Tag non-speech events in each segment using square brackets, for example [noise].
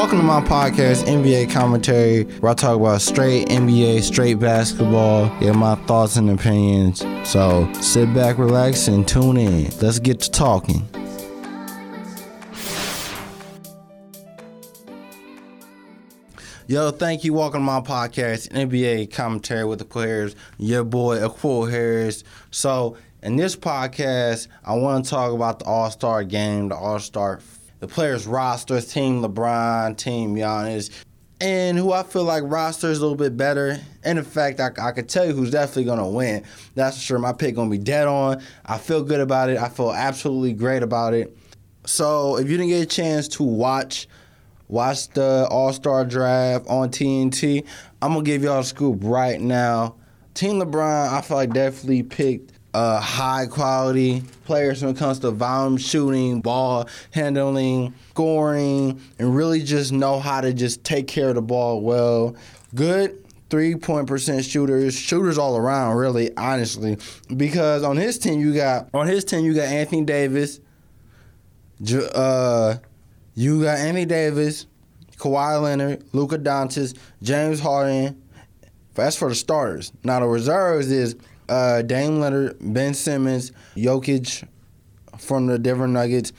Welcome to my podcast, NBA Commentary, where I talk about straight NBA, straight basketball, get my thoughts and opinions. So sit back, relax, and tune in. Let's get to talking. Yo, thank you. Welcome to my podcast, NBA Commentary with the players. Your boy, Aquil Harris. So, in this podcast, I want to talk about the All Star game, the All Star, the players' rosters, Team LeBron, Team Giannis, and who I feel like roster is a little bit better. And in fact, I, I could tell you who's definitely to win. That's for sure. My pick to be dead on. I feel good about it. I feel absolutely great about it. So, if you didn't get a chance to watch, watch the All Star draft on TNT. I'm gonna give y'all a scoop right now. Team LeBron, I feel like definitely picked uh, high quality players when it comes to volume shooting, ball handling, scoring, and really just know how to just take care of the ball well. Good three point percent shooters, shooters all around, really, honestly. Because on his team you got on his team you got Anthony Davis, uh, you got Anthony Davis, Kawhi Leonard, Luka Doncic, James Harden. That's for the starters. Now the reserves is uh, Dame Leonard, Ben Simmons, Jokic from the Denver Nuggets,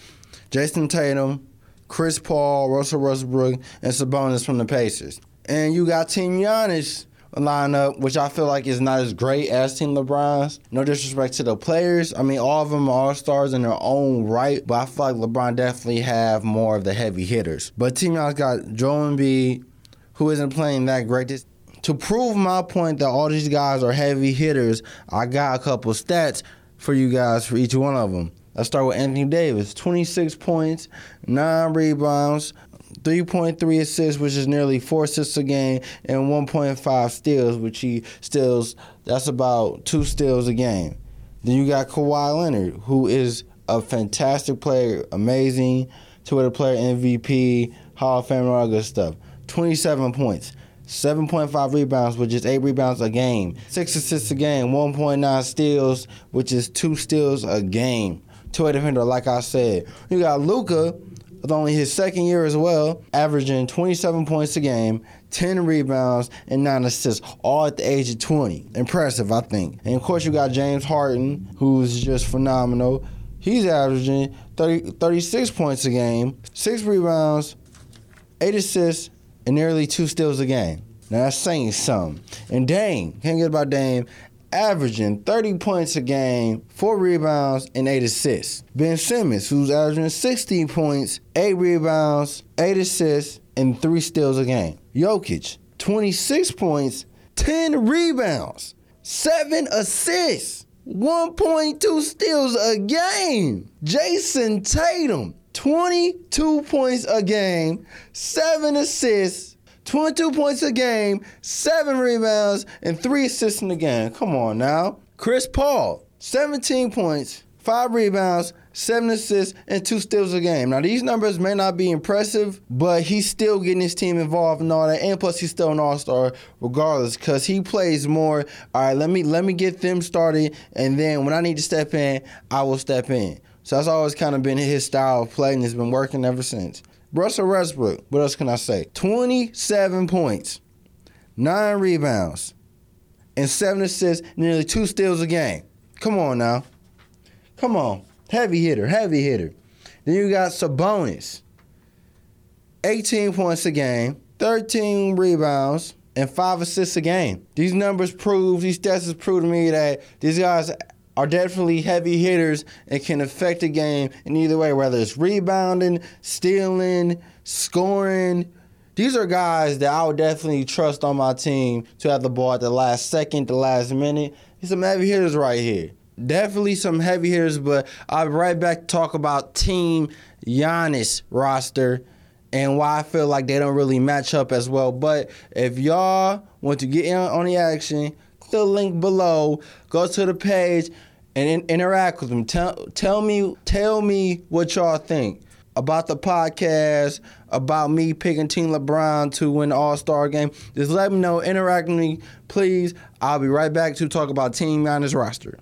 Jayson Tatum, Chris Paul, Russell Westbrook, and Sabonis from the Pacers. And you got Team Giannis lineup, which I feel like is not as great as Team LeBron's. No disrespect to the players. I mean, all of them are all stars in their own right, but I feel like LeBron definitely have more of the heavy hitters. But Team Giannis got Joel Embiid, who isn't playing that great. This to prove my point that all these guys are heavy hitters, I got a couple stats for you guys for each one of them. Let's start with Anthony Davis 26 points, 9 rebounds, 3.3 assists, which is nearly 4 assists a game, and 1.5 steals, which he steals, that's about 2 steals a game. Then you got Kawhi Leonard, who is a fantastic player, amazing, Twitter player, MVP, Hall of Fame, all good stuff. 27 points. 7.5 rebounds, which is 8 rebounds a game. 6 assists a game. 1.9 steals, which is 2 steals a game. Toy defender, like I said. You got Luka, with only his second year as well, averaging 27 points a game, 10 rebounds, and 9 assists, all at the age of 20. Impressive, I think. And of course, you got James Harden, who's just phenomenal. He's averaging 30, 36 points a game, 6 rebounds, 8 assists, and nearly two steals a game. Now that's saying something. And Dame, can't get about Dame, averaging 30 points a game, four rebounds, and eight assists. Ben Simmons, who's averaging 16 points, eight rebounds, eight assists, and three steals a game. Jokic, 26 points, 10 rebounds, seven assists, 1.2 steals a game. Jayson Tatum, 22 points a game, 7 assists, 22 points a game, 7 rebounds, and 3 assists in the game. Come on now. Chris Paul, 17 points, 5 rebounds, 7 assists, and 2 steals a game. Now, these numbers may not be impressive, but he's still getting his team involved and all that. And plus, he's still an all-star regardless because he plays more. All right, let me, let me get them started, and then when I need to step in, I will step in. So that's always kind of been his style of play, and it's been working ever since. Russell Westbrook, what else can I say? 27 points, 9 rebounds, and 7 assists, nearly 2 steals a game. Come on now. Come on. Heavy hitter, heavy hitter. Then you got Sabonis, 18 points a game, 13 rebounds, and 5 assists a game. These numbers prove, these stats prove to me that these guys are definitely heavy hitters and can affect a game in either way, whether it's rebounding, stealing, scoring. These are guys that I would definitely trust on my team to have the ball at the last second, the last minute. There's some heavy hitters right here. Definitely some heavy hitters, but I'll be right back to talk about Team Giannis roster and why I feel like they don't really match up as well. But if y'all want to get in on the action, the link below. Go to the page and in- interact with them. Tell tell me tell me what y'all think about the podcast, about me picking Team LeBron to win the All Star game. Just let me know. Interact with me, please. I'll be right back to talk about Team Giannis roster.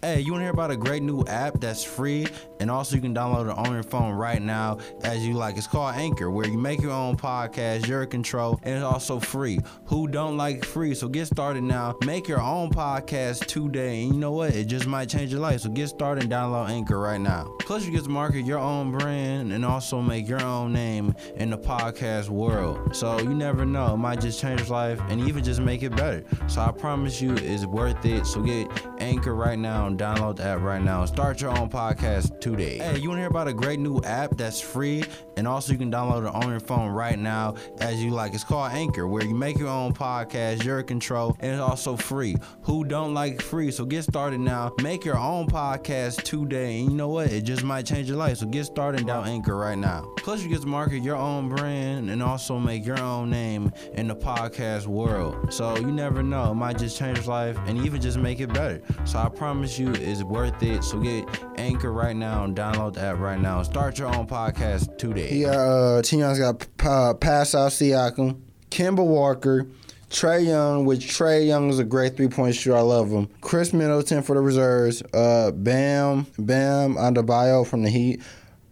Hey, you want to hear about a great new app that's free And also, you can download it on your phone right now as you like. It's called Anchor, where you make your own podcast, you're in control, and it's also free. Who don't like free? So get started now. Make your own podcast today. And you know what? It just might change your life. So get started and download Anchor right now. Plus, you get to market your own brand and also make your own name in the podcast world. So you never know. It might just change your life and even just make it better. So I promise you, it's worth it. So get Anchor right now and download the app right now. Start your own podcast today. Hey, you want to hear about a great new app that's free and also you can download it on your phone right now as you like. It's called Anchor, where you make your own podcast, you're in control, and it's also free. Who don't like free? So get started now. Make your own podcast today. And you know what? It just might change your life. So get started down Anchor right now. Plus, you get to market your own brand and also make your own name in the podcast world. So you never know. It might just change your life and even just make it better. So I promise you, it's worth it. So get Anchor right now and download the app right now. Start your own podcast today. Yeah, uh, Tion's got uh, Pascal Siakam, Kemba Walker, Trae Young, which Trae Young is a great three point shooter. I love him. Khris Middleton for the reserves. Uh, Bam, Bam Adebayo from the Heat.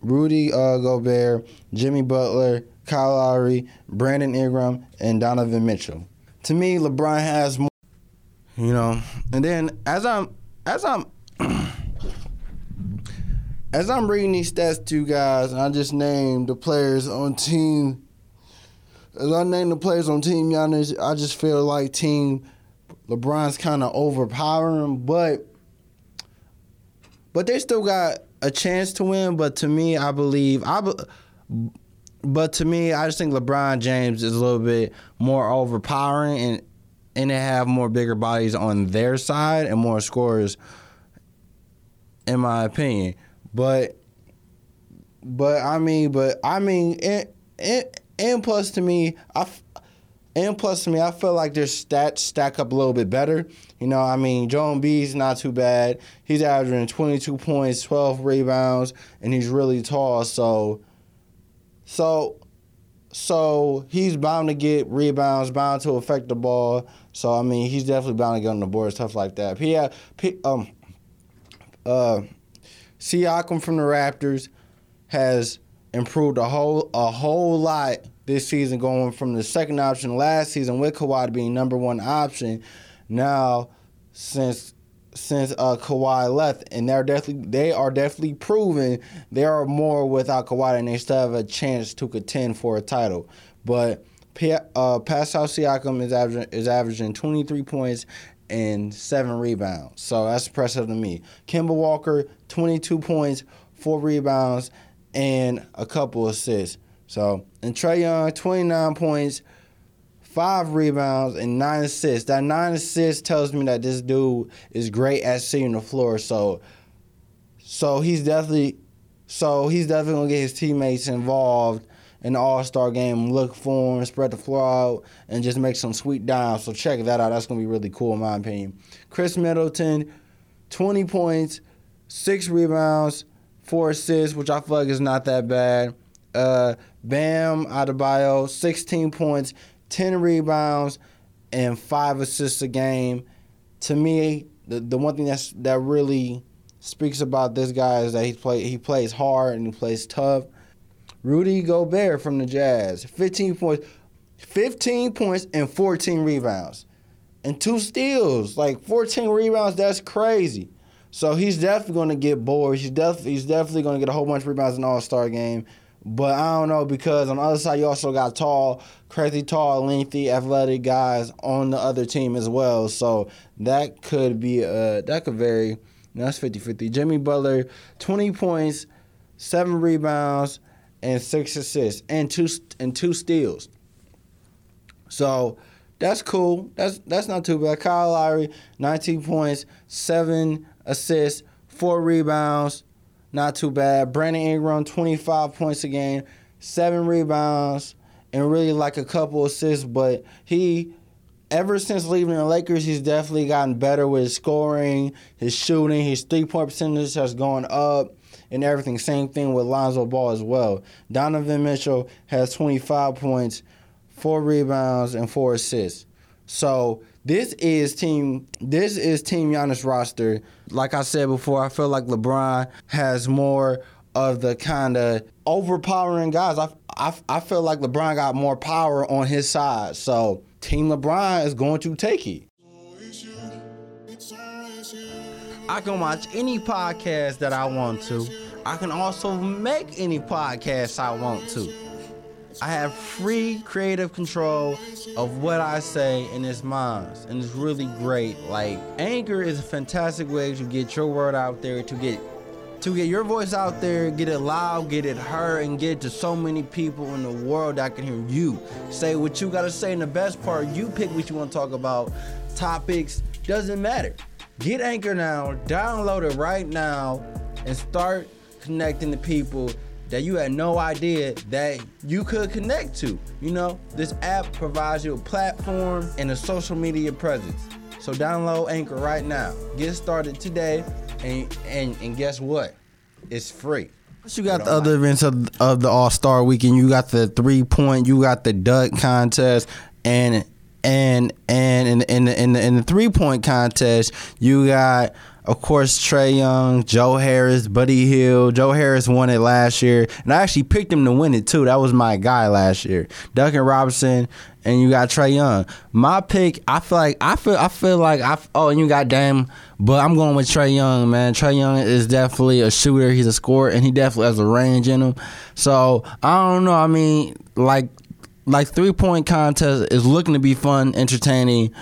Rudy uh, Gobert, Jimmy Butler, Kyle Lowry, Brandon Ingram, and Donovan Mitchell. To me, LeBron has more. You know, and then as I'm as I'm [clears throat] as I'm reading these stats to you guys, and I just named the players on team. As I name the players on Team Giannis, I just feel like Team LeBron's kind of overpowering, but but they still got a chance to win. But to me, I believe I. But to me, I just think LeBron James is a little bit more overpowering, and and they have more bigger bodies on their side and more scorers, in my opinion. But but I mean, but I mean, and, and, and plus to me, I and plus to me, I feel like their stats stack up a little bit better. You know, I mean, Joel Embiid's not too bad. He's averaging 22 points, 12 rebounds, and he's really tall. So, so, so he's bound to get rebounds, bound to affect the ball. So I mean, he's definitely bound to get on the board, stuff like that. Had, um, uh, Siakam from the Raptors has improved a whole a whole lot this season, going from the second option last season with Kawhi being number one option. Now, since since uh, Kawhi left, and they're definitely they are definitely proven they are more without Kawhi, and they still have a chance to contend for a title. But uh, Pascal Siakam is averaging is averaging 23 points and seven rebounds. So that's impressive to me. Kemba Walker, 22 points, four rebounds, and a couple assists. So, and Trae Young, 29 points, five rebounds, and nine assists. That nine assists tells me that this dude is great at seeing the floor. So, so he's definitely, so he's definitely gonna get his teammates involved the All Star game, look for him, spread the floor out, and just make some sweet dimes. So check that out. That's gonna be really cool in my opinion. Khris Middleton, 20 points, six rebounds, four assists, which I feel like is not that bad. Uh, Bam Adebayo, 16 points, 10 rebounds, and five assists a game. To me, the, the one thing that's that really speaks about this guy is that he play he plays hard and he plays tough. Rudy Gobert from the Jazz, 15 points, 15 points and 14 rebounds. And two steals. Like 14 rebounds, that's crazy. So he's definitely going to get bored. He's definitely he's definitely going to get a whole bunch of rebounds in the All-Star game. But I don't know because on the other side you also got tall, crazy tall, lengthy, athletic guys on the other team as well. So that could be uh that could vary. That's 50-50. Jimmy Butler, 20 points, 7 rebounds, and six assists and two and two steals. So that's cool. That's that's not too bad. Kyle Lowry, 19 points, seven assists, four rebounds, not too bad. Brandon Ingram, 25 points a game, seven rebounds, and really like a couple assists. But he, ever since leaving the Lakers, he's definitely gotten better with his scoring, his shooting, his three point percentage has gone up and everything. Same thing with Lonzo Ball as well. Donovan Mitchell has 25 points, four rebounds, and four assists. So this is team this is team Giannis roster. Like I said before, I feel like LeBron has more of the kind of overpowering guys. I, I, I feel like LeBron got more power on his side. So Team LeBron is going to take it. I can watch any podcast that I want to. I can also make any podcast I want to. I have free creative control of what I say and it's mine. And it's really great. Like Anchor is a fantastic way to get your word out there, to get to get your voice out there, get it loud, get it heard, and get it to so many people in the world that can hear you. Say what you gotta say, and the best part, you pick what you wanna talk about. Topics, doesn't matter. Get Anchor now, download it right now, and start connecting to people that you had no idea that you could connect to. You know, this app provides you a platform and a social media presence. So download Anchor right now. Get started today, and and, and guess what? It's free. You got the other events of, of the All Star Weekend. You got the three point. You got the duck contest, and and and in in the, in the, in the three point contest, you got of course, Trae Young, Joe Harris, Buddy Hield. Joe Harris won it last year, and I actually picked him to win it too. That was my guy last year. Duncan Robinson, and you got Trae Young. My pick, I feel like I feel I feel like I oh, and you got Dame, but I'm going with Trae Young, man. Trae Young is definitely a shooter. He's a scorer, and he definitely has a range in him. So I don't know. I mean, like like three point contest is looking to be fun, entertaining,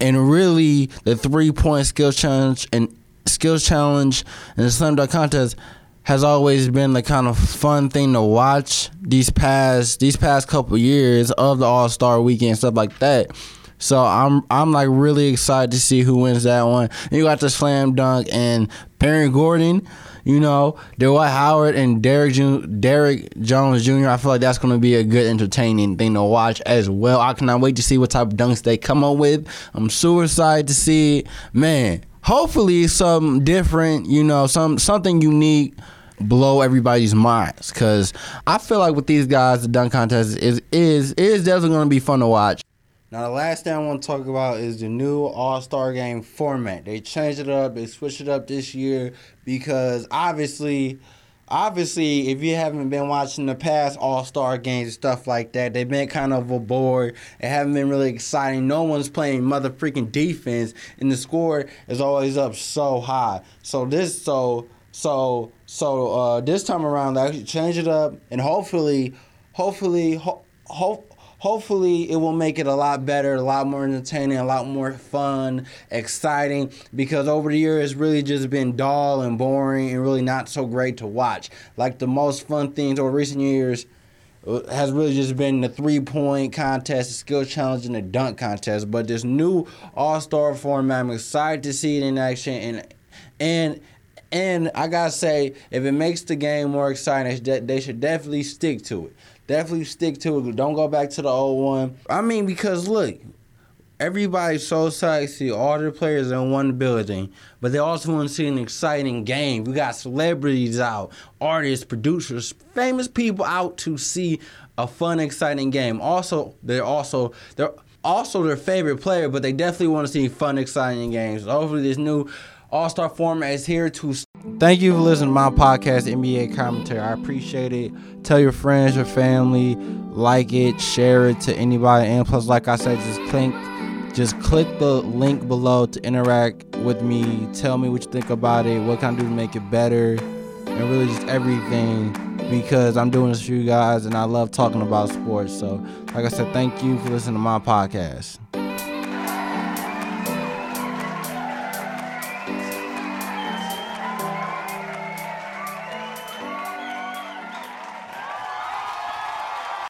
and really the three point skill challenge and skills challenge and the slam dunk contest has always been the kind of fun thing to watch these past these past couple years of the All Star Weekend stuff like that. So I'm I'm like really excited to see who wins that one. And you got the slam dunk and Perry Gordon, you know, Dwight Howard and Derek Derrick Jones Jr. I feel like that's going to be a good entertaining thing to watch as well. I cannot wait to see what type of dunks they come up with. I'm super excited to see it. Man, hopefully some different, you know, some something unique blow everybody's minds because I feel like with these guys, the dunk contest is is is definitely going to be fun to watch. Now, the last thing I want to talk about is the new All Star Game format. They changed it up, they switched it up this year because obviously obviously, if you haven't been watching the past All Star games and stuff like that, they've been kind of a bore. It haven't been really exciting. No one's playing mother freaking defense, and the score is always up so high. So this, so so so uh, this time around, they actually change it up, and hopefully, hopefully, ho- hope hopefully it will make it a lot better, a lot more entertaining, a lot more fun, exciting. Because over the years, it's really just been dull and boring and really not so great to watch. Like the most fun things over recent years uh, has really just been the three point contest, the skill challenge, and the dunk contest. But this new All Star format, I'm excited to see it in action, and and and I gotta say, if it makes the game more exciting, they should definitely stick to it. Definitely stick to it. Don't go back to the old one. I mean, because look, everybody's so excited to see all the players in one building, but they also want to see an exciting game. We got celebrities out, artists, producers, famous people out to see a fun, exciting game. Also, they're also they're also their favorite player, but they definitely want to see fun, exciting games. Hopefully, this new All Star format is here to Thank you for listening to my podcast, NBA Commentary. I appreciate it. Tell your friends, your family, like it, share it to anybody. And plus, like I said, just click, just click the link below to interact with me. Tell me what you think about it. What can I do to make it better? And really just everything because I'm doing this for you guys and I love talking about sports. So, like I said, thank you for listening to my podcast.